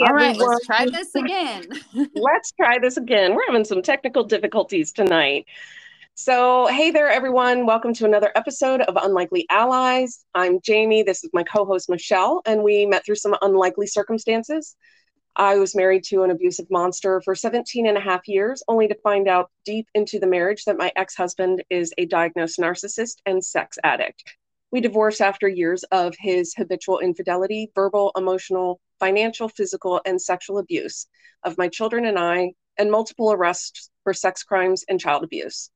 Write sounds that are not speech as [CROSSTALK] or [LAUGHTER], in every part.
All right, everyone. let's try this again. [LAUGHS] let's try this again. We're having some technical difficulties tonight. So, hey there, everyone. Welcome to another episode of Unlikely Allies. I'm Jamie. This is my co host, Michelle, and we met through some unlikely circumstances. I was married to an abusive monster for 17 and a half years, only to find out deep into the marriage that my ex husband is a diagnosed narcissist and sex addict. We divorced after years of his habitual infidelity, verbal, emotional, financial, physical, and sexual abuse of my children and I, and multiple arrests for sex crimes and child abuse.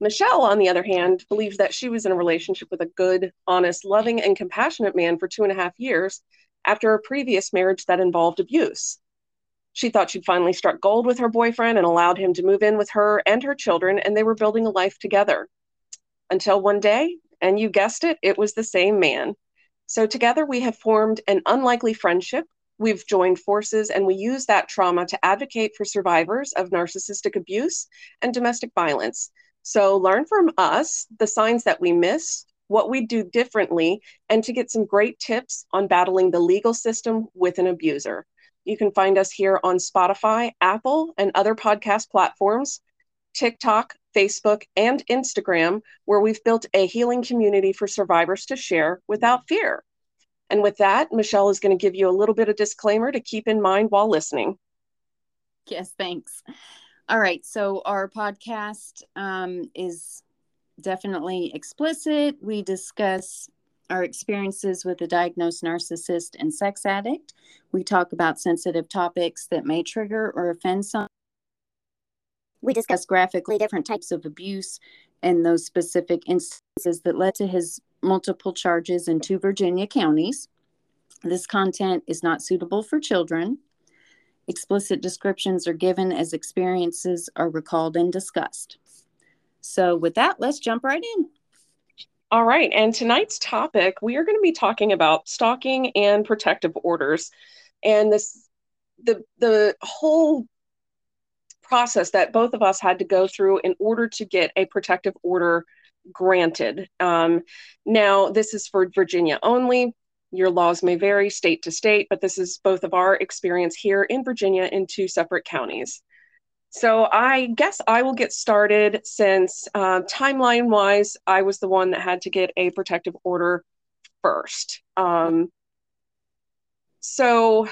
Michelle, on the other hand, believed that she was in a relationship with a good, honest, loving, and compassionate man for two and a half years after a previous marriage that involved abuse. She thought she'd finally struck gold with her boyfriend and allowed him to move in with her and her children, and they were building a life together. Until one day, and you guessed it, it was the same man. So together we have formed an unlikely friendship. We've joined forces and we use that trauma to advocate for survivors of narcissistic abuse and domestic violence. So learn from us the signs that we miss, what we do differently, and to get some great tips on battling the legal system with an abuser. You can find us here on Spotify, Apple, and other podcast platforms, TikTok, Facebook, and Instagram, where we've built a healing community for survivors to share without fear. And with that, Michelle is going to give you a little bit of disclaimer to keep in mind while listening. Yes, thanks. All right. So, our podcast um, is definitely explicit. We discuss our experiences with a diagnosed narcissist and sex addict. We talk about sensitive topics that may trigger or offend some. We discuss graphically different types of abuse and those specific instances that led to his multiple charges in two Virginia counties. This content is not suitable for children. Explicit descriptions are given as experiences are recalled and discussed. So, with that, let's jump right in. All right. And tonight's topic, we are going to be talking about stalking and protective orders. And this, the, the whole process that both of us had to go through in order to get a protective order granted. Um, now, this is for Virginia only. Your laws may vary state to state, but this is both of our experience here in Virginia in two separate counties. So I guess I will get started since uh, timeline wise, I was the one that had to get a protective order first. Um, so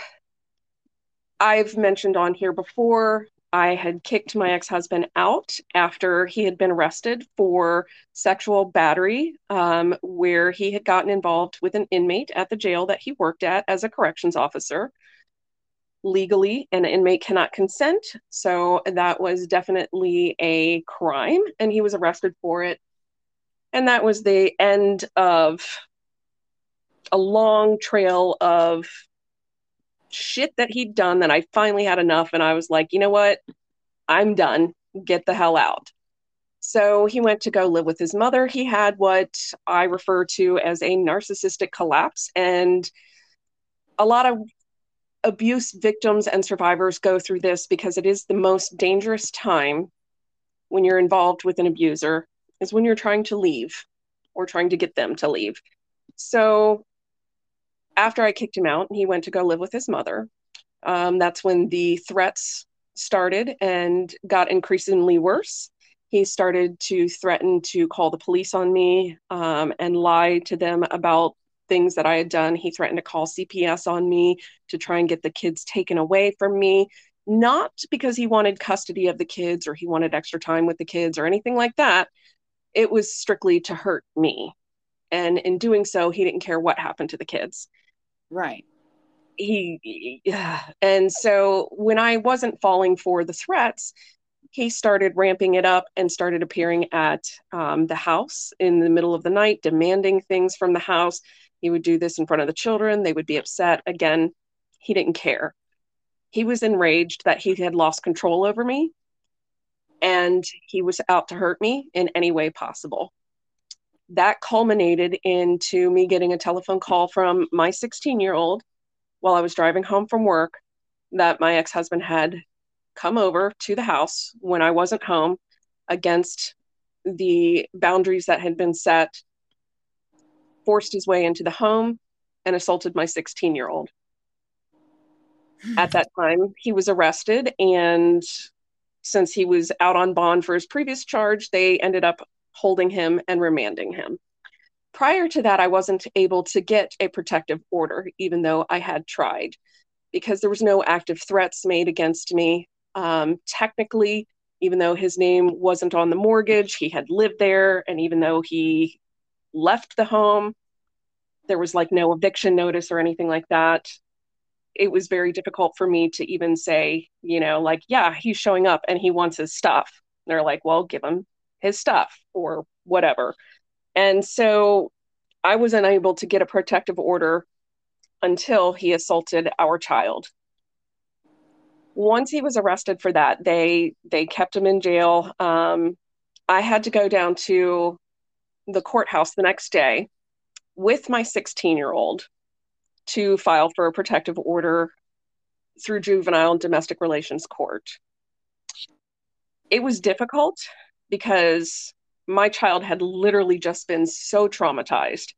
I've mentioned on here before, I had kicked my ex husband out after he had been arrested for sexual battery, um, where he had gotten involved with an inmate at the jail that he worked at as a corrections officer legally an inmate cannot consent. So that was definitely a crime, and he was arrested for it. And that was the end of a long trail of shit that he'd done that I finally had enough. And I was like, you know what? I'm done. Get the hell out. So he went to go live with his mother. He had what I refer to as a narcissistic collapse. And a lot of abuse victims and survivors go through this because it is the most dangerous time when you're involved with an abuser is when you're trying to leave or trying to get them to leave. So after I kicked him out, he went to go live with his mother. Um, that's when the threats started and got increasingly worse. He started to threaten to call the police on me um, and lie to them about things that I had done. He threatened to call CPS on me to try and get the kids taken away from me, not because he wanted custody of the kids or he wanted extra time with the kids or anything like that. It was strictly to hurt me. And in doing so, he didn't care what happened to the kids. Right. He, yeah. and so when I wasn't falling for the threats, he started ramping it up and started appearing at um, the house in the middle of the night, demanding things from the house, he would do this in front of the children. They would be upset. Again, he didn't care. He was enraged that he had lost control over me and he was out to hurt me in any way possible. That culminated into me getting a telephone call from my 16 year old while I was driving home from work that my ex husband had come over to the house when I wasn't home against the boundaries that had been set forced his way into the home and assaulted my 16 year old. Hmm. at that time, he was arrested. And since he was out on bond for his previous charge, they ended up holding him and remanding him. Prior to that, I wasn't able to get a protective order, even though I had tried, because there was no active threats made against me. Um, technically, even though his name wasn't on the mortgage, he had lived there. And even though he left the home, there was like no eviction notice or anything like that. It was very difficult for me to even say, you know, like, yeah, he's showing up and he wants his stuff. They're like, well, give him his stuff or whatever. And so I was unable to get a protective order until he assaulted our child once he was arrested for that, they they kept him in jail. Um, I had to go down to the courthouse the next day with my 16 year old to file for a protective order through juvenile and domestic relations court. It was difficult because my child had literally just been so traumatized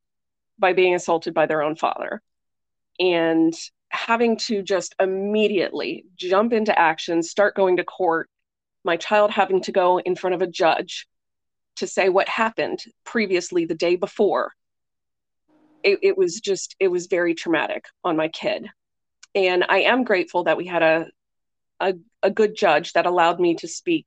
by being assaulted by their own father. And having to just immediately jump into action, start going to court, my child having to go in front of a judge to say what happened previously the day before. It, it was just, it was very traumatic on my kid. And I am grateful that we had a, a, a good judge that allowed me to speak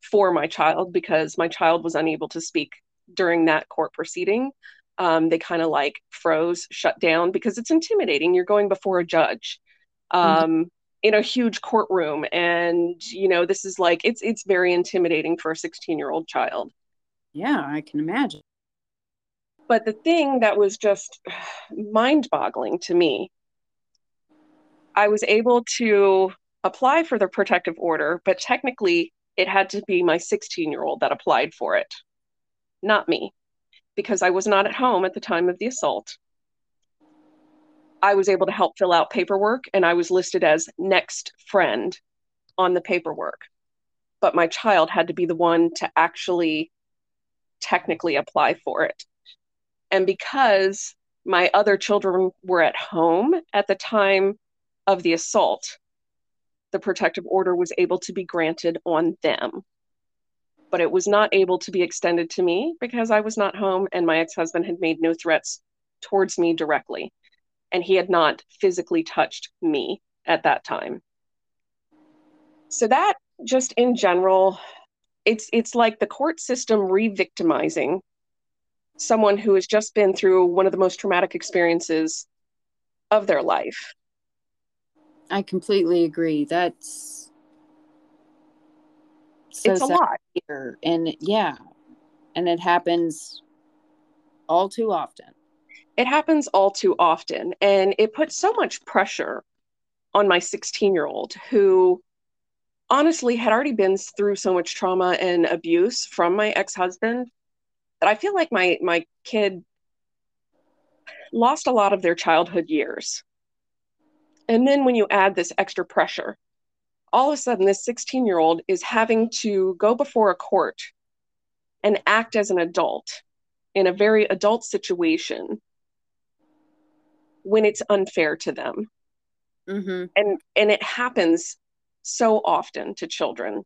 for my child because my child was unable to speak during that court proceeding um, they kind of like froze, shut down because it's intimidating. You're going before a judge mm-hmm. um, mm-hmm. in a huge courtroom, and you know this is like it's it's very intimidating for a 16 year old child. Yeah, I can imagine. But the thing that was just mind boggling to me, I was able to apply for the protective order, but technically it had to be my 16 year old that applied for it, not me because I was not at home at the time of the assault. I was able to help fill out paperwork and I was listed as next friend on the paperwork. But my child had to be the one to actually technically apply for it. And because my other children were at home at the time of the assault, the protective order was able to be granted on them but it was not able to be extended to me because I was not home and my ex husband had made no threats towards me directly. And he had not physically touched me at that time. So that just in general, it's it's like the court system re-victimizing someone who has just been through one of the most traumatic experiences of their life. I completely agree. That's so it's a lot here. and yeah and it happens all too often it happens all too often and it puts so much pressure on my 16 year old who honestly had already been through so much trauma and abuse from my ex-husband that i feel like my my kid lost a lot of their childhood years and then when you add this extra pressure all of a sudden this 16 year old is having to go before a court and act as an adult in a very adult situation when it's unfair to them mm-hmm. and and it happens so often to children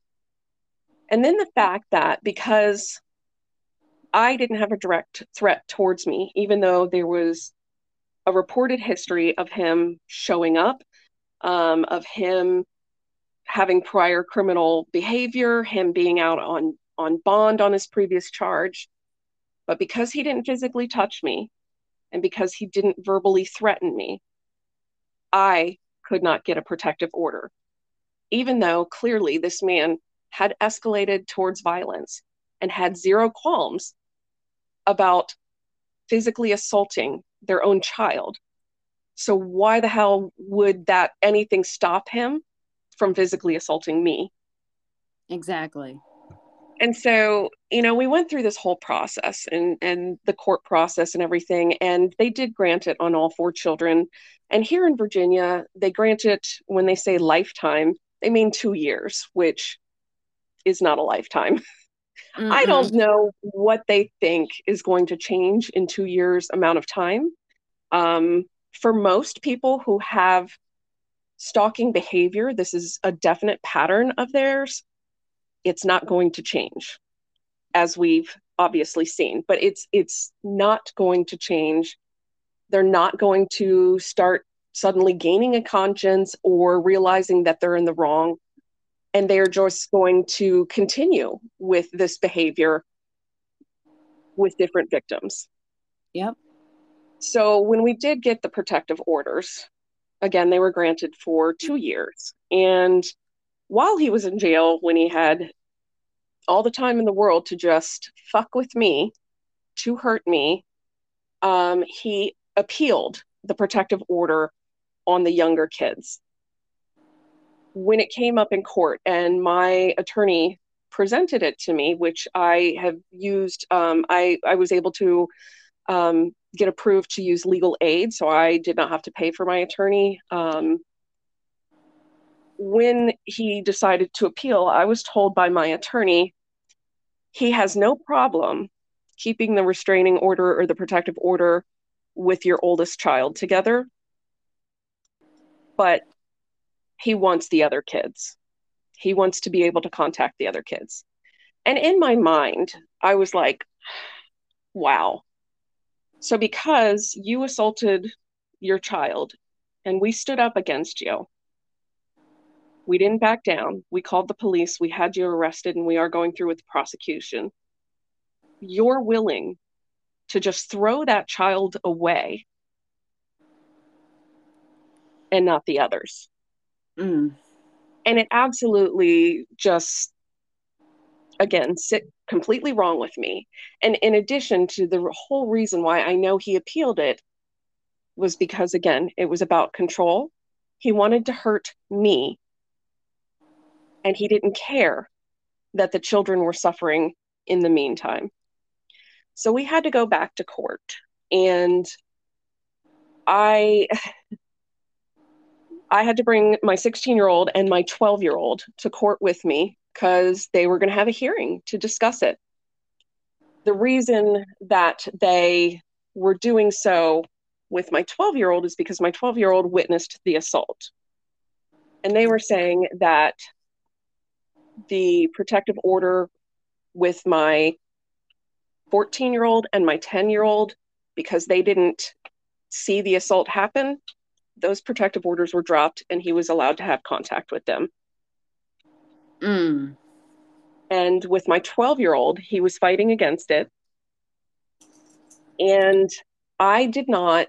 and then the fact that because i didn't have a direct threat towards me even though there was a reported history of him showing up um, of him having prior criminal behavior, him being out on, on bond on his previous charge. But because he didn't physically touch me and because he didn't verbally threaten me, I could not get a protective order, even though clearly this man had escalated towards violence and had zero qualms about physically assaulting their own child. So, why the hell would that anything stop him from physically assaulting me. Exactly. And so, you know, we went through this whole process and and the court process and everything and they did grant it on all four children. And here in Virginia, they grant it when they say lifetime, they mean 2 years, which is not a lifetime. [LAUGHS] mm I don't know what they think is going to change in 2 years amount of time. Um, for most people who have stalking behavior, this is a definite pattern of theirs, it's not going to change as we've obviously seen, but it's it's not going to change. They're not going to start suddenly gaining a conscience or realizing that they're in the wrong and they're just going to continue with this behavior with different victims. Yep. So when we did get the protective orders, again, they were granted for two years. And while he was in jail, when he had all the time in the world to just fuck with me, to hurt me, um, he appealed the protective order on the younger kids. When it came up in court and my attorney presented it to me, which I have used, um, I, I was able to um, get approved to use legal aid, so I did not have to pay for my attorney. Um, when he decided to appeal, I was told by my attorney he has no problem keeping the restraining order or the protective order with your oldest child together, but he wants the other kids. He wants to be able to contact the other kids. And in my mind, I was like, wow. So, because you assaulted your child and we stood up against you, we didn't back down. We called the police. We had you arrested and we are going through with the prosecution. You're willing to just throw that child away and not the others. Mm. And it absolutely just, again, sit completely wrong with me. And in addition to the whole reason why I know he appealed it was because, again, it was about control. He wanted to hurt me and he didn't care that the children were suffering in the meantime. So we had to go back to court. And I I had to bring my 16 year old and my 12 year old to court with me because they were going to have a hearing to discuss it. The reason that they were doing so with my 12 year old is because my 12 year old witnessed the assault. And they were saying that the protective order with my 14 year old and my 10 year old because they didn't see the assault happen. Those protective orders were dropped and he was allowed to have contact with them. Mm. And with my 12 year old, he was fighting against it. And I did not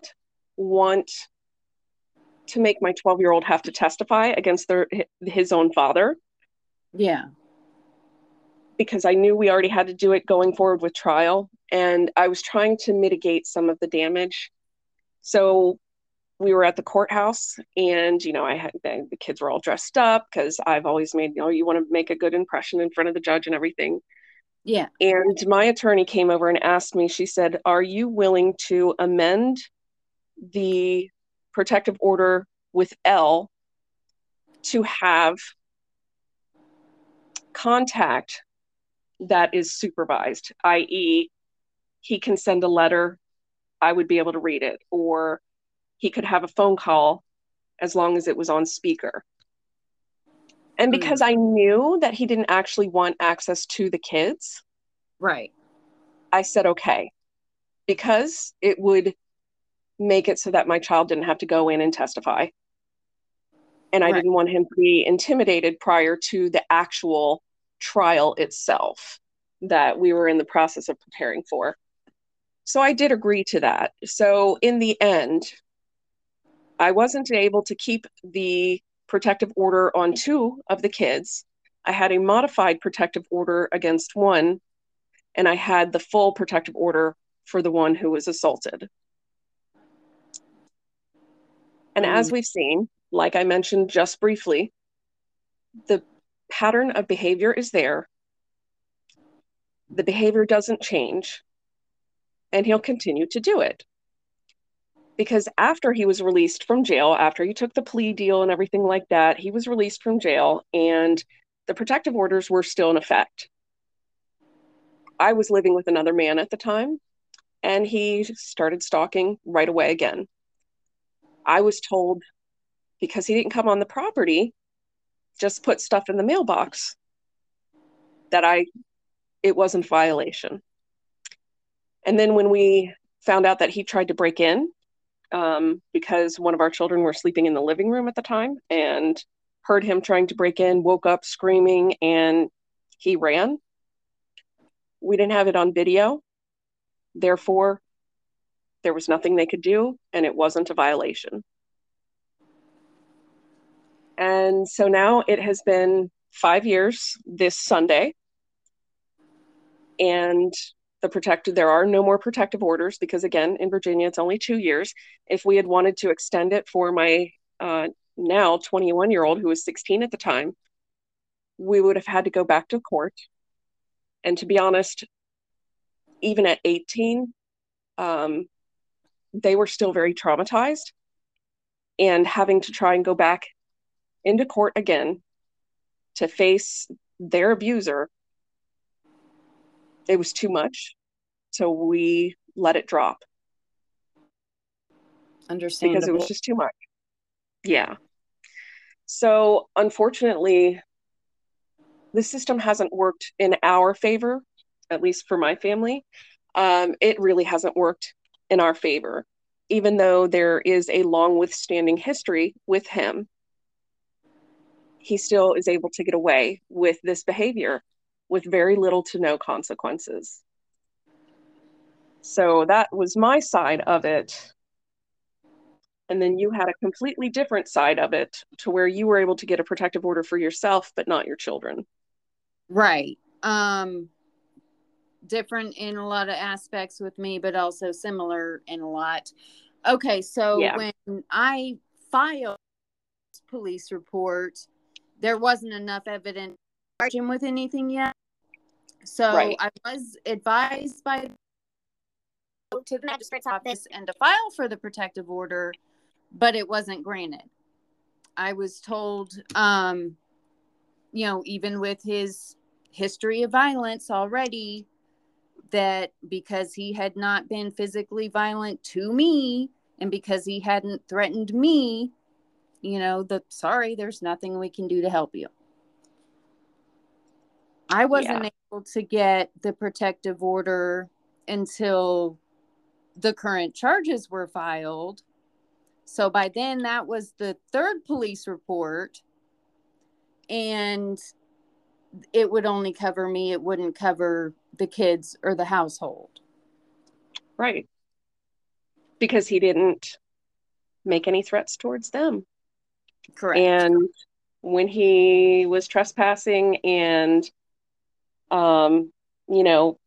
want to make my 12 year old have to testify against their, his own father yeah. Because I knew we already had to do it going forward with trial. And I was trying to mitigate some of the damage. So we were at the courthouse and, you know, I had the, the kids were all dressed up because I've always made, you know, you want to make a good impression in front of the judge and everything. Yeah. And my attorney came over and asked me, she said, Are you willing to amend the protective order with L to have contact that is supervised, i.e., he can send a letter, I would be able to read it, or he could have a phone call as long as it was on speaker. And hmm. because mm. I knew that he didn't actually want access to the kids, right. I said okay. Because it would make it so that my child didn't have to go in and testify and I right. didn't want him to be intimidated prior to the actual trial itself that we were in the process of preparing for. So I did agree to that. So in the end, I wasn't able to keep the protective order on two of the kids. I had a modified protective order against one, and I had the full protective order for the one who was assaulted. And mm. as we've seen, like I mentioned just briefly, the pattern of behavior is there. The behavior doesn't change, and he'll continue to do it. Because after he was released from jail, after he took the plea deal and everything like that, he was released from jail, and the protective orders were still in effect. I was living with another man at the time, and he started stalking right away again. I was told because he didn't come on the property, just put stuff in the mailbox that I it wasn't violation. And then when we found out that he tried to break in um, because one of our children were sleeping in the living room at the time and heard him trying to break in, woke up screaming, and he ran. We didn't have it on video. Therefore, there was nothing they could do, and it wasn't a violation. And so now it has been five years this Sunday. And the protected, there are no more protective orders because, again, in Virginia, it's only two years. If we had wanted to extend it for my uh, now 21 year old, who was 16 at the time, we would have had to go back to court. And to be honest, even at 18, um, they were still very traumatized. And having to try and go back into court again to face their abuser, it was too much. So we let it drop. Understandable. Because it was just too much. Yeah. So unfortunately, the system hasn't worked in our favor, at least for my family. Um, it really hasn't worked in our favor, even though there is a long withstanding history with him he still is able to get away with this behavior with very little to no consequences. So that was my side of it. And then you had a completely different side of it to where you were able to get a protective order for yourself, but not your children. Right. Um, different in a lot of aspects with me, but also similar in a lot. Okay. So yeah. when I filed police report, there wasn't enough evidence to charge him with anything yet. So right. I was advised by to the magistrate's office and to file for the protective order, but it wasn't granted. I was told, um, you know, even with his history of violence already, that because he had not been physically violent to me and because he hadn't threatened me, you know, the sorry, there's nothing we can do to help you. I wasn't yeah. able to get the protective order until the current charges were filed. So by then, that was the third police report. And it would only cover me, it wouldn't cover the kids or the household. Right. Because he didn't make any threats towards them. Correct. And when he was trespassing and, um, you know,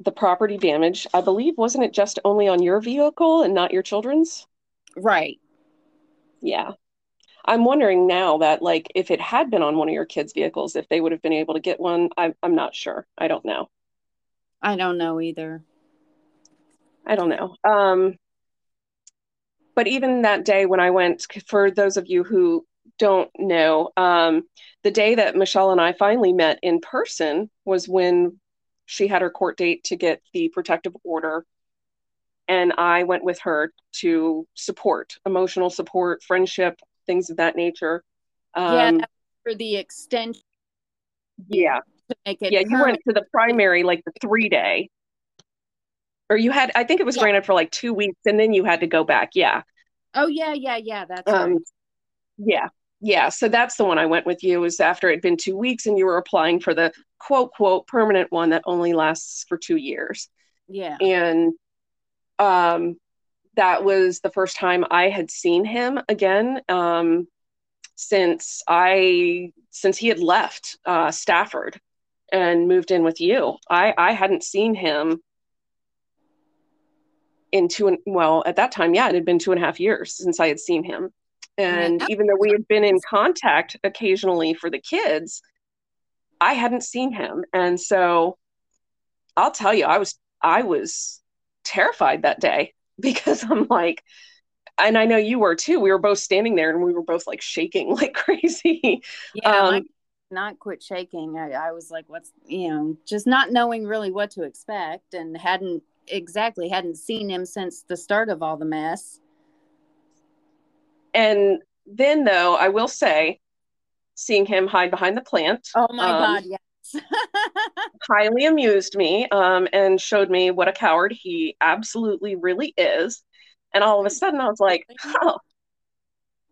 the property damage, I believe, wasn't it just only on your vehicle and not your children's? Right. Yeah. I'm wondering now that, like, if it had been on one of your kids' vehicles, if they would have been able to get one. I'm, I'm not sure. I don't know. I don't know either. I don't know. Um, but even that day when I went, for those of you who don't know, um, the day that Michelle and I finally met in person was when she had her court date to get the protective order. And I went with her to support, emotional support, friendship, things of that nature. Um, yeah, for the extension. Yeah. yeah, permanent. you went to the primary like the three day or you had i think it was yeah. granted for like two weeks and then you had to go back yeah oh yeah yeah yeah that's um right. yeah yeah so that's the one i went with you was after it'd been two weeks and you were applying for the quote quote permanent one that only lasts for two years. Yeah. And um that was the first time i had seen him again um since i since he had left uh stafford and moved in with you. I i hadn't seen him in two and well at that time yeah it had been two and a half years since i had seen him and yeah. even though we had been in contact occasionally for the kids i hadn't seen him. And so i'll tell you i was i was terrified that day [LAUGHS] because i'm like and i know you were too. We were both standing there and we were both like shaking [LAUGHS] like crazy. Yeah um, not quit shaking. I, I was like what's you know just not knowing really what to expect and hadn't exactly hadn't seen him since the start of all the mess and then though i will say seeing him hide behind the plant oh my um, god yes. [LAUGHS] highly amused me um, and showed me what a coward he absolutely really is. And all of a sudden i was like oh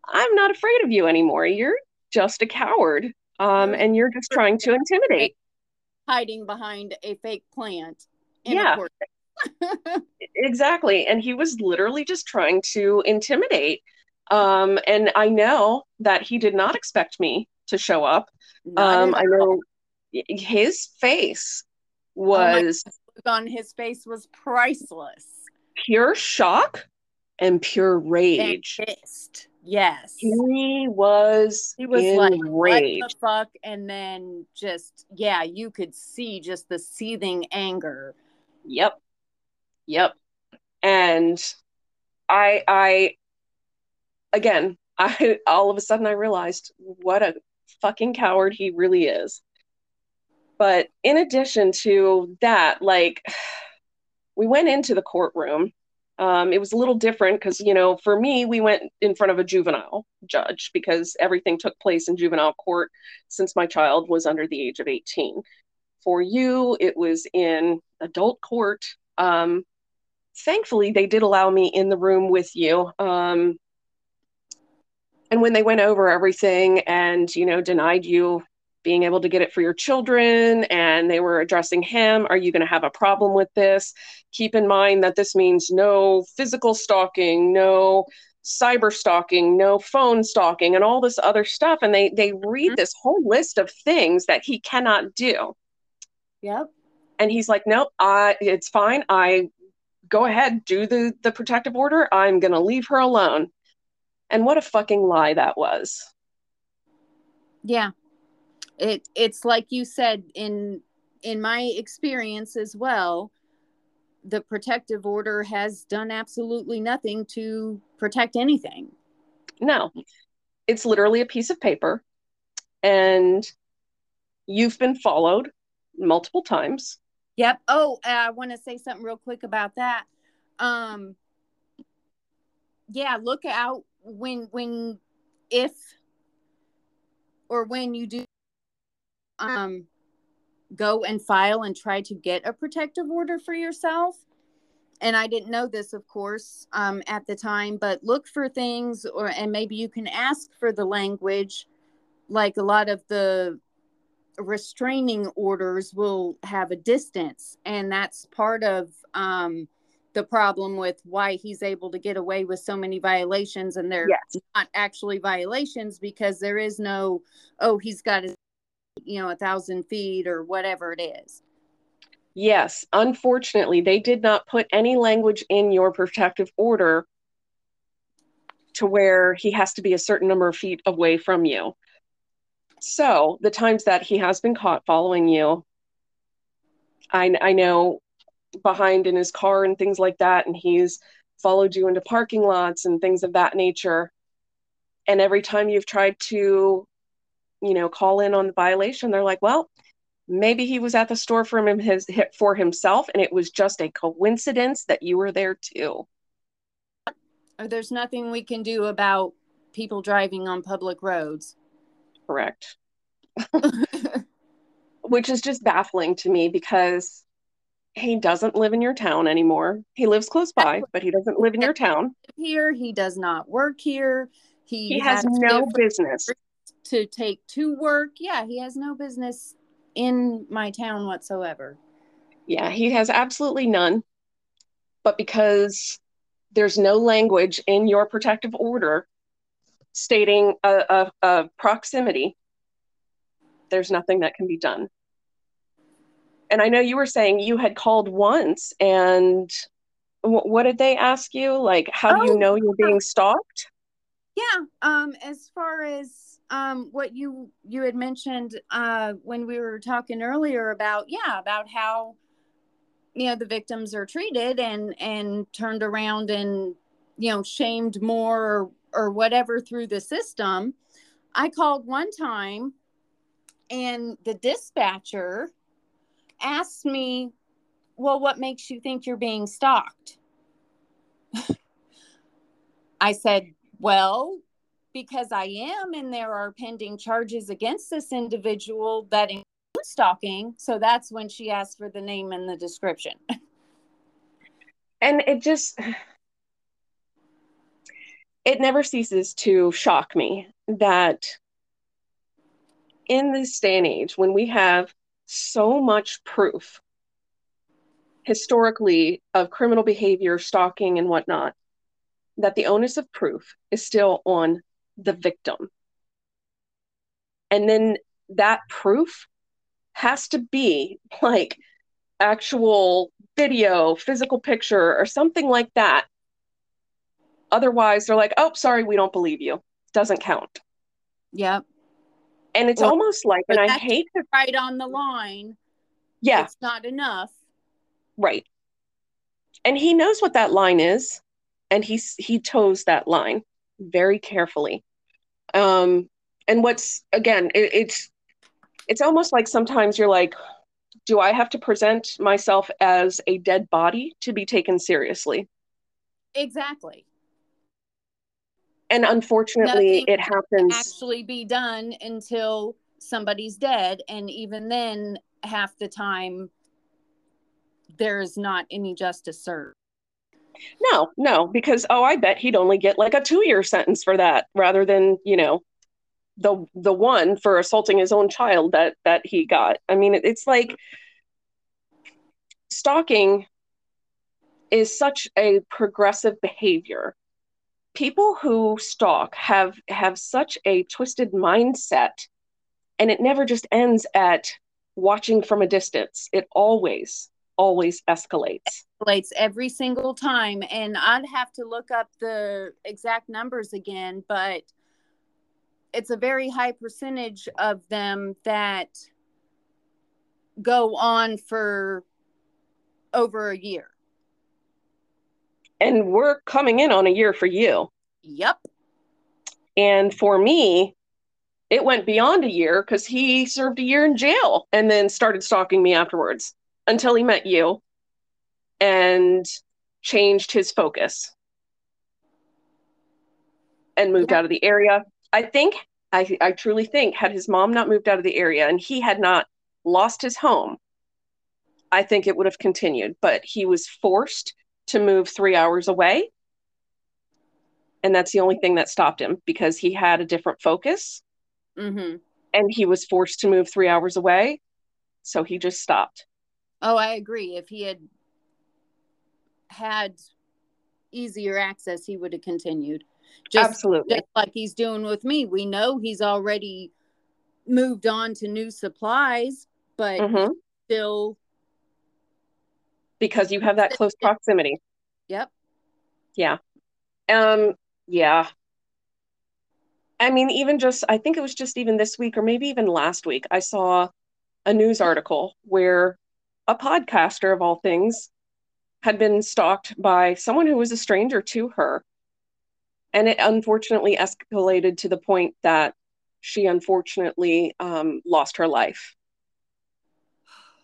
i'm not afraid of you anymore. You're just a coward um, and you're just trying to intimidate. Hiding behind a fake plant yeah. [LAUGHS] exactly. And he was literally just trying to intimidate um, and i know that he did not expect me to show up. Um, i know his face oh was oh on his face was priceless. Pure shock and pure rage. and pissed. Yes. He was he was like what the fuck? And then just yeah you could see just the seething anger. Yep. Yep. And I I again, [LAUGHS] I all of a sudden I realized what a fucking coward he really is. But in addition to that, like [SIGHS] we went into the courtroom. Um, it was a little different because, you know, for me, we went in front of a juvenile judge because everything took place in juvenile court since my child was under the age of 18. For you, it was in adult court. Um, thankfully they did allow me in the room with you um, and when they went over everything and you know denied you being able to get it for your children and they were addressing him are you going to have a problem with this keep in mind that this means no physical stalking no cyber stalking no phone stalking and all this other stuff and they they read mm-hmm. this whole list of things that he cannot do yep and he's like nope i it's fine i go ahead, do the the protective order. I'm going to leave her alone. And what a fucking lie that was. Yeah. It it's like you said in in my experience as well, the protective order has done absolutely nothing to protect anything. No. It's literally a piece of paper and you've been followed multiple times Yep. Oh, I want to say something real quick about that. Um, yeah, look out when when if or when you do um go and file and try to get a protective order for yourself and i didn't know this of course um, at the time but look for things or and maybe you can ask for the language like a lot of the restraining orders will have a distance and that's part of um, the problem with why he's able to get away with so many violations and they're yes. not actually violations because there is no oh he's got his you know a thousand feet or whatever it is yes unfortunately they did not put any language in your protective order to where he has to be a certain number of feet away from you so the times that he has been caught following you, I, I know behind in his car and things like that, and he's followed you into parking lots and things of that nature. And every time you've tried to, you know, call in on the violation, they're like, well, maybe he was at the store for him his for himself, and it was just a coincidence that you were there too. There's nothing we can do about people driving on public roads correct. [LAUGHS] Which is just baffling to me because he doesn't live in your town anymore. He lives close by, but he doesn't live in your town. Here, he does not work here. He, he has, has no business to take to work. Yeah, he has no business in my town whatsoever. Yeah, he has absolutely none. But because there's no language in your protective order stating a, a, a proximity, there's nothing that can be done. And I know you were saying you had called once, and w- what did they ask you? Like, how do you oh, know you're being stalked? Yeah. Um, as far as um, what you you had mentioned uh, when we were talking earlier about, yeah, about how you know the victims are treated and and turned around and you know shamed more or, or whatever through the system. I called one time and the dispatcher asked me, Well, what makes you think you're being stalked? [LAUGHS] I said, Well, because I am and there are pending charges against this individual that include stalking. So that's when she asked for the name and the description. [LAUGHS] and it just it never ceases to shock me that in this day and age when we have so much proof historically of criminal behavior stalking and whatnot that the onus of proof is still on the victim and then that proof has to be like actual video, physical picture, or something like that. Otherwise, they're like, oh, sorry, we don't believe you. Doesn't count. Yep. And it's well, almost like, and I hate to. Right on the line. Yeah. It's not enough. Right. And he knows what that line is, and he's he toes that line very carefully. Um, and what's again, it, it's it's almost like sometimes you're like, do I have to present myself as a dead body to be taken seriously? Exactly. And unfortunately, Nothing it happens. Actually, be done until somebody's dead, and even then, half the time, there's not any justice served. No, no, because oh, I bet he'd only get like a two-year sentence for that, rather than you know the the one for assaulting his own child that that he got. I mean, it's like stalking is such a progressive behavior. People who stalk have have such a twisted mindset and it never just ends at watching from a distance. It always always escalates. Escalates every single time and I'd have to look up the exact numbers again, but it's a very high percentage of them that go on for over a year. And we're coming in on a year for you. Yep. And for me, it went beyond a year because he served a year in jail and then started stalking me afterwards until he met you and changed his focus and moved out of the area I think, I, I truly think, had his mom not moved out of the area and he had not lost his home, I think it would have continued. But he was forced to move three hours away. And that's the only thing that stopped him because he had a different focus. Mm-hmm. And he was forced to move three hours away. So he just stopped. Oh, I agree. If he had had easier access, he would have continued. Just, Absolutely. Just like he's doing with me. We know he's already moved on to new supplies, but mm-hmm. still. Because you have that close [LAUGHS] proximity. Yep. Yeah. Um, yeah. I mean, even just, I think it was just even this week or maybe even last week, I saw a news article where a podcaster of all things had been stalked by someone who was a stranger to her and it unfortunately escalated to the point that she unfortunately um, lost her life.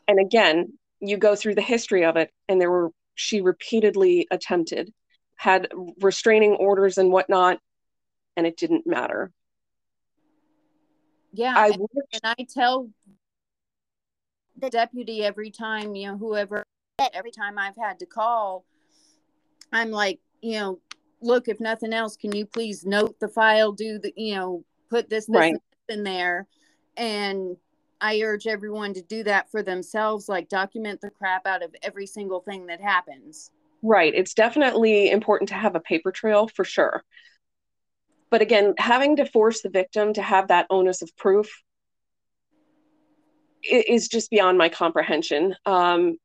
And again, you go through the history of it, and there were she repeatedly attempted, had restraining orders and whatnot, and it didn't matter. Yeah, I and, and I tell the deputy every time, you know, whoever, every time I've had to call, I'm like, you know, look, if nothing else, can you please note the file, do the, you know, put this, this, right. this in there. And I urge everyone to do that for themselves, like document the crap out of every single thing that happens. Right. It's definitely important to have a paper trail for sure. But again, having to force the victim to have that onus of proof is just beyond my comprehension. Um,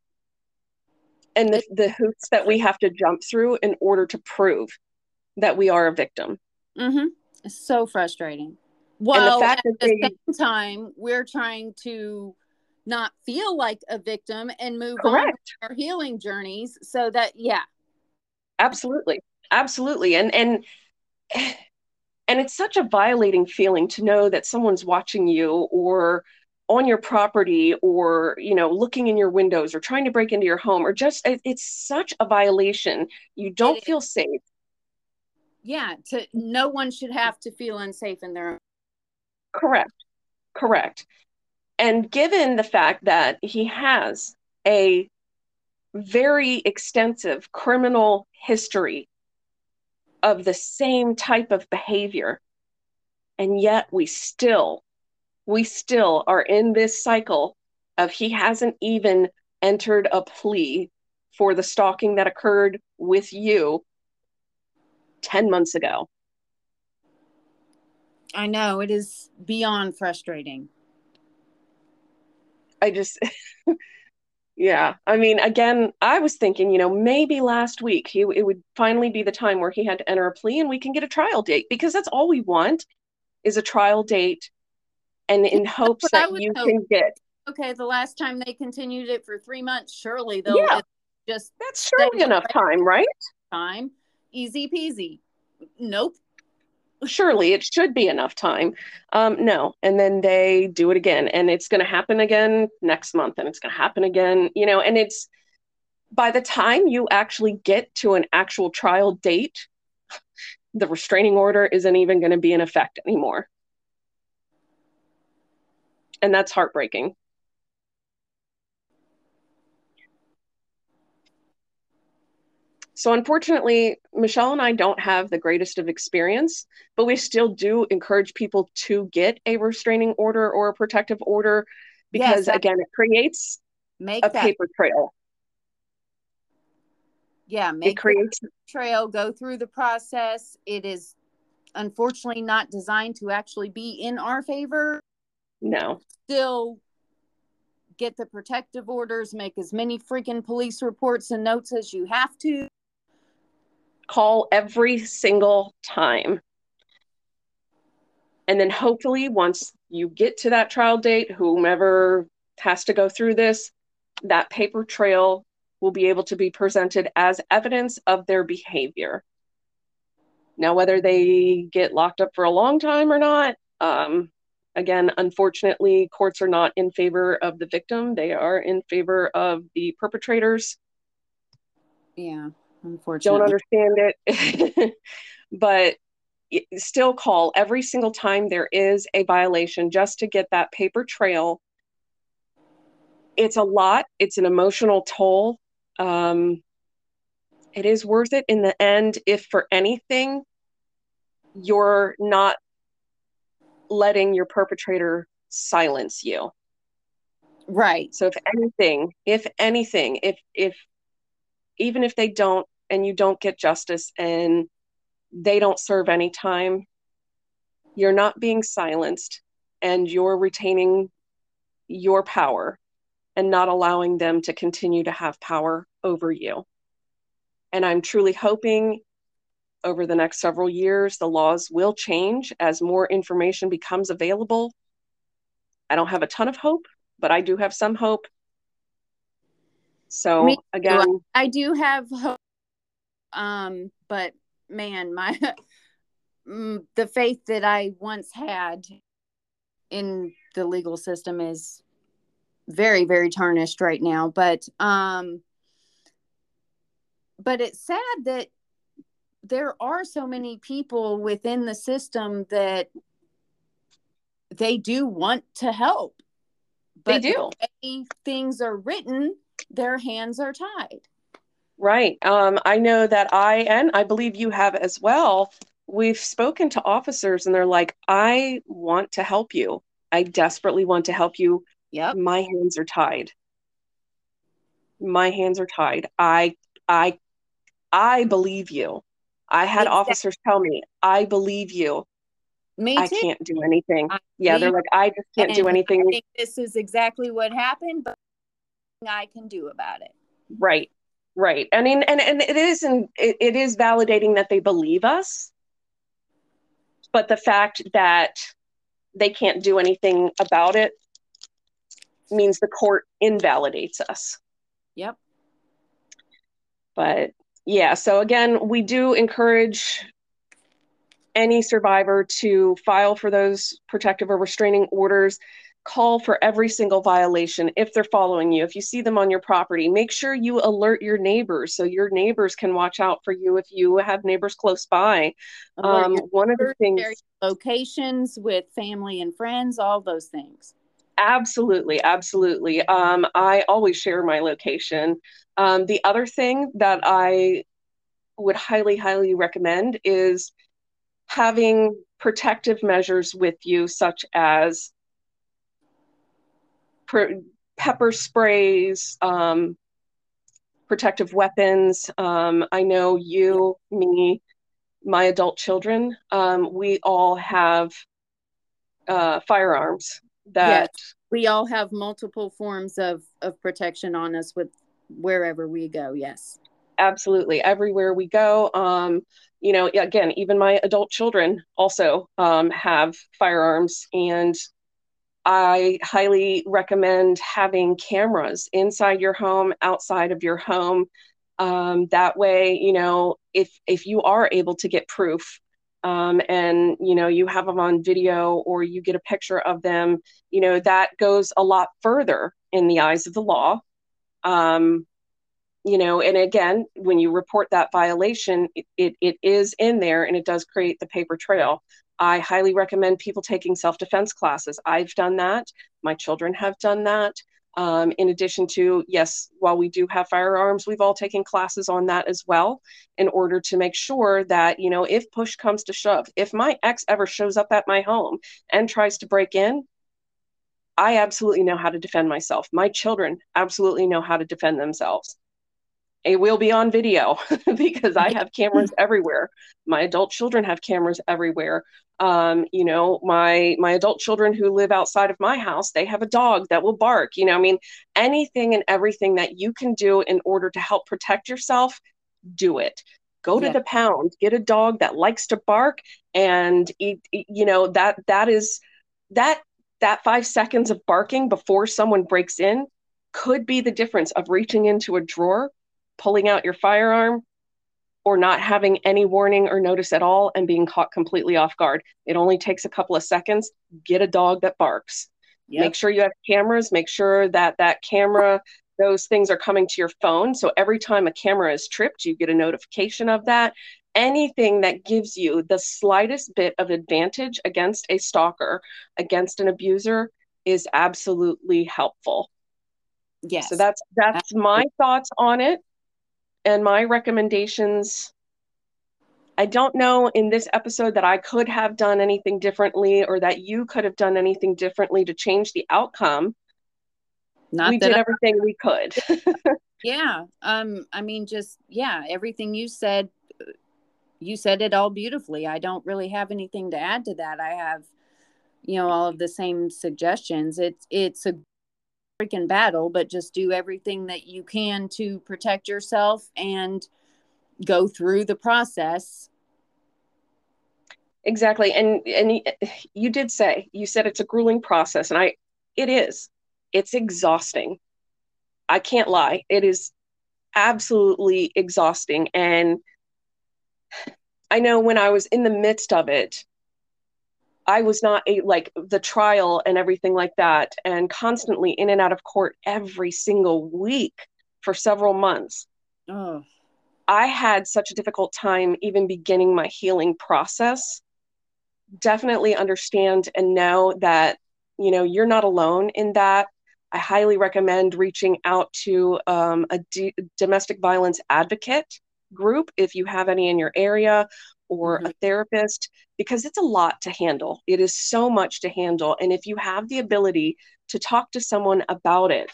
and the, the hoops that we have to jump through in order to prove that we are a victim. Mm-hmm. It's so frustrating. Well, at the they... same [LAUGHS] time, we're trying to not feel like a victim and move Correct. on our healing journeys so that yeah. Absolutely. Absolutely. And and [SIGHS] and it's such a violating feeling to know that someone's watching you or on your property or you know looking in your windows or trying to break into your home or just it's such a violation. You don't feel safe. Yeah, to no one should have to feel unsafe in their Correct. Correct. And given the fact that he has a very extensive criminal history of the same type of behavior, and yet we still, we still are in this cycle of he hasn't even entered a plea for the stalking that occurred with you 10 months ago. I know it is beyond frustrating. I just, [LAUGHS] yeah. I mean, again, I was thinking, you know, maybe last week he, it would finally be the time where he had to enter a plea and we can get a trial date because that's all we want is a trial date and in hopes that you hope. can get. Okay, the last time they continued it for three months, surely they'll yeah. just. That's surely enough time, right? Time. Easy peasy. Nope surely it should be enough time. Um, no. And then they do it again. And it's going to happen again next month. And it's going to happen again, you know, and it's by the time you actually get to an actual trial date, the restraining order isn't even going to be in effect anymore. And that's heartbreaking. So, unfortunately, Michelle and I don't have the greatest of experience, but we still do encourage people to get a restraining order or a protective order because, yes, again, it creates make a that, paper trail. Yeah, make it creates trail, go through the process. It is unfortunately not designed to actually be in our favor. No. Still get the protective orders, make as many freaking police reports and notes as you have to call every single time. And then hopefully, once you get to that trial date, whomever has to go through this, that paper trail will be able to be presented as evidence of their behavior. Now, whether they get locked up for a long time or not, um, again, unfortunately, courts are not in favor of the victim, they are in favor of the perpetrators. Yeah unfortunately. Don't understand it. [LAUGHS] but still call every single time there is a violation just to get that paper trail. It's a lot, it's an emotional toll. Um, it is worth it in the end if, for anything, you're not letting your perpetrator silence you. Right. So if anything, if anything, if if even if they don't and you don't get justice and they don't serve any time, you're not being silenced and you're retaining your power and not allowing them to continue to have power over you. And I'm truly hoping over the next several years the laws will change as more information becomes available. I don't have a ton of hope, but I do have some hope. So, again, I do have hope um, but man, my [LAUGHS] mm, the faith that I once had in the legal system is very very tarnished right now but um but it's sad that there are so many people within the system that they do want to help but they do. the things are written their hands are tied Right. Um, I know that I, and I believe you have as well, we've spoken to officers and they're like, I want to help you. I desperately want to help you. Yep. My hands are tied. My hands are tied. I, I, I believe you. I had exactly. officers tell me, I believe you. Me I can't do anything. I yeah, they're like, I just can't do anything. I think this is exactly what happened, but I can do about it. Right. Right. I mean, and, and it is and it, it is validating that they believe us. But the fact that they can't do anything about it means the court invalidates us. Yep. But yeah, so again, we do encourage any survivor to file for those protective or restraining orders. Call for every single violation if they're following you. If you see them on your property, make sure you alert your neighbors so your neighbors can watch out for you if you have neighbors close by. Um, one of the things locations with family and friends, all those things. Absolutely, absolutely. Um, I always share my location. Um, the other thing that I would highly, highly recommend is having protective measures with you, such as pepper sprays, um, protective weapons. Um, I know you, me, my adult children, um, we all have uh, firearms that yes, we all have multiple forms of, of protection on us with wherever we go. Yes. Absolutely. Everywhere we go. Um, you know, again, even my adult children also um, have firearms and I highly recommend having cameras inside your home, outside of your home. Um, that way, you know, if if you are able to get proof um, and you know you have them on video or you get a picture of them, you know that goes a lot further in the eyes of the law. Um, you know, and again, when you report that violation, it, it, it is in there and it does create the paper trail. I highly recommend people taking self defense classes. I've done that. My children have done that. Um, in addition to, yes, while we do have firearms, we've all taken classes on that as well in order to make sure that, you know, if push comes to shove, if my ex ever shows up at my home and tries to break in, I absolutely know how to defend myself. My children absolutely know how to defend themselves it will be on video [LAUGHS] because I have cameras everywhere. My adult children have cameras everywhere. Um, you know, my my adult children who live outside of my house, they have a dog that will bark. You know, I mean, anything and everything that you can do in order to help protect yourself, do it. Go to yeah. the pound, get a dog that likes to bark, and eat, you know that that is that that five seconds of barking before someone breaks in could be the difference of reaching into a drawer pulling out your firearm or not having any warning or notice at all and being caught completely off guard. It only takes a couple of seconds. Get a dog that barks. Yep. Make sure you have cameras. Make sure that that camera, those things are coming to your phone. So every time a camera is tripped, you get a notification of that. Anything that gives you the slightest bit of advantage against a stalker, against an abuser, is absolutely helpful. Yes. So that's that's absolutely. my thoughts on it and my recommendations I don't know in this episode that I could have done anything differently or that you could have done anything differently to change the outcome. Not we did I- everything we could. [LAUGHS] yeah. Um I mean just yeah, everything you said you said it all beautifully. I don't really have anything to add to that. I have you know all of the same suggestions. It's it's a freaking battle, but just do everything that you can to protect yourself and go through the process. Exactly. And and you did say you said it's a grueling process and I it is. It's exhausting. I can't lie. It is absolutely exhausting and I know when I was in the midst of it, I was not a, like the trial and everything like that, and constantly in and out of court every single week for several months. Oh. I had such a difficult time even beginning my healing process. Definitely understand and know that, you know, you're not alone in that. I highly recommend reaching out to um, a d- domestic violence advocate group if you have any in your area or mm-hmm. a therapist because it's a lot to handle. It is so much to handle. And if you have the ability to talk to someone about it,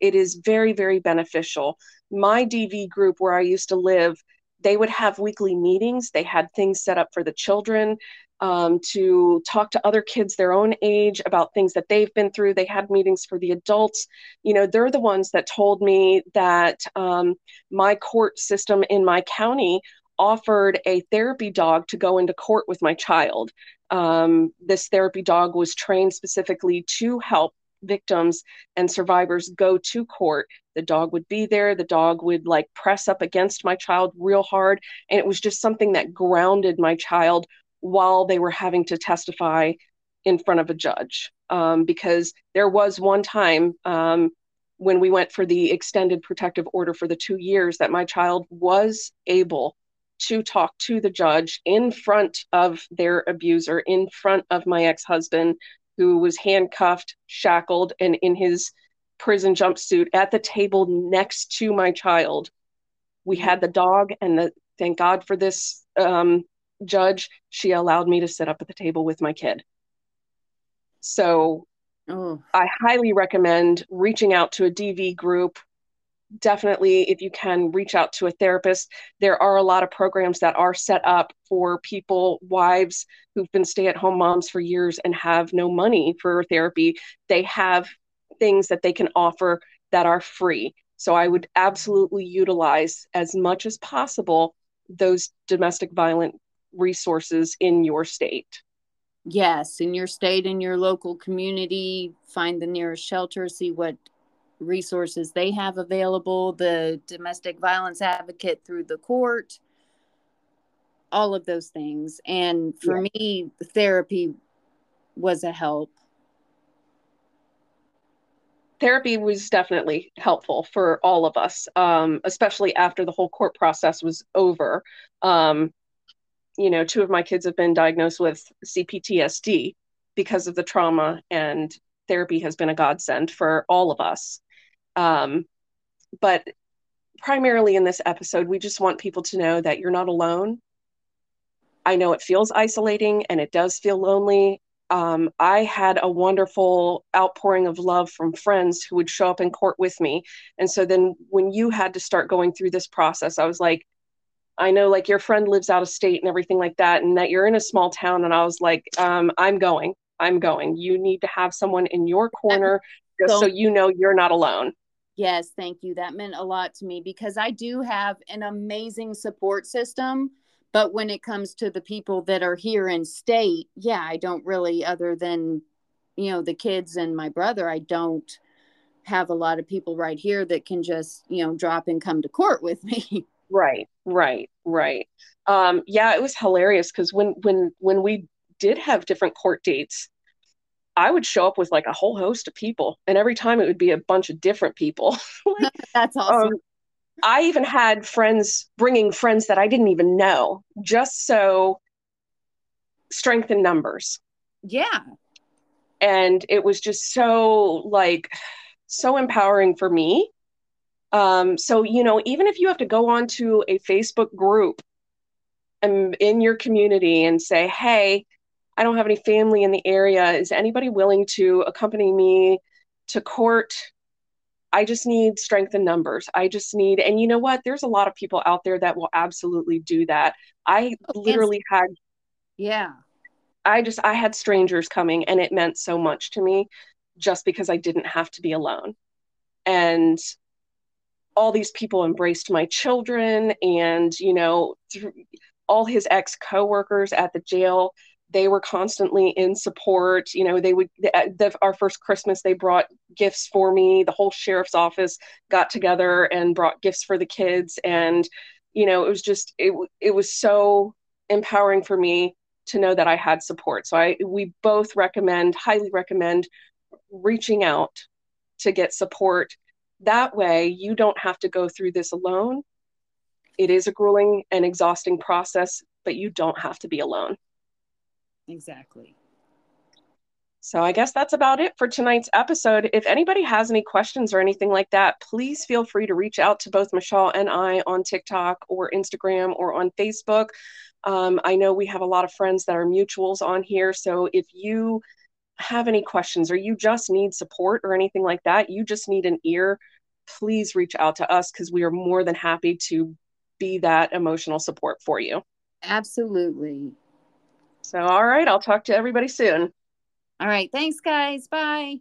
it is very, very beneficial. My DV group, where I used to live, they would have weekly meetings. They had things set up for the children um, to talk to other kids their own age about things that they've been through. They had meetings for the adults. You know, they're the ones that told me that um, my court system in my county offered a therapy dog to go into court with my child. Um, this therapy dog was trained specifically to help victims and survivors go to court. The dog would be there, the dog would like press up against my child real hard. And it was just something that grounded my child while they were having to testify in front of a judge. um, because there was one time um, when we went for the extended protective order for the two years that my child was able to talk to the judge in front of their abuser, in front of my ex husband, who was handcuffed, shackled, and in his prison jumpsuit at the table next to my child. We had the dog, and the, thank God for this um, judge, she allowed me to sit up at the table with my kid. So oh. I highly recommend reaching out to a DV group. Definitely, if you can, reach out to a therapist. There are a lot of programs that are set up for people, wives who've been stay at home moms for years and have no money for therapy. They have things that they can offer that are free. So I would absolutely utilize as much as possible those domestic violent resources in your state. Yes, in your state, in your local community, find the nearest shelter, see what resources they have available, the domestic violence advocate through the court, all of those things. And for yeah. me, therapy was a help. Therapy was definitely helpful for all of us, um, especially after the whole court process was over. Um, you know, two of my kids have been diagnosed with CPTSD because of the trauma, and therapy has been a godsend for all of us. Um, but primarily in this episode, we just want people to know that you're not alone. I know it feels isolating and it does feel lonely. Um, I had a wonderful outpouring of love from friends who would show up in court with me. And so then when you had to start going through this process, I was like, I know like your friend lives out of state and everything like that, and that you're in a small town. And I was like, um, I'm going. I'm going. You need to have someone in your corner [LAUGHS] just so, so you know you're not alone. Yes, thank you. That meant a lot to me because I do have an amazing support system. But when it comes to the people that are here in state, yeah, I don't really, other than, you know, the kids and my brother, I don't have a lot of people right here that can just, you know, drop and come to court with me. [LAUGHS] Right, right, right. Um, yeah, it was hilarious because when when when we did have different court dates, I would show up with like a whole host of people, and every time it would be a bunch of different people. [LAUGHS] like, [LAUGHS] That's awesome. Um, I even had friends bringing friends that I didn't even know, just so strength in numbers. Yeah. And it was just so like so empowering for me um, so, you know, even if you have to go onto a Facebook group and in your community and say, hey, I don't have any family in the area. Is anybody willing to accompany me to court? I just need strength in numbers. I just need, and you know what? There's a lot of people out there that will absolutely do that. I oh, literally had, yeah, I just, I had strangers coming and it meant so much to me just because I didn't have to be alone. And all these people embraced my children and you know all his ex co-workers at the jail they were constantly in support you know they would the, our first christmas they brought gifts for me the whole sheriff's office got together and brought gifts for the kids and you know it was just it, it was so empowering for me to know that i had support so i we both recommend highly recommend reaching out to get support that way, you don't have to go through this alone. It is a grueling and exhausting process, but you don't have to be alone. Exactly. So I guess that's about it for tonight's episode. If anybody has any questions or anything like that, please feel free to reach out to both Michelle and I on TikTok or Instagram or on Facebook. Um, I know we have a lot of friends that are mutuals on here. So if you have any questions or you just need support or anything like that, you just need an ear, please reach out to us because we are more than happy to be that emotional support for you. Absolutely. So, all right, I'll talk to everybody soon. All right. Thanks, guys. Bye.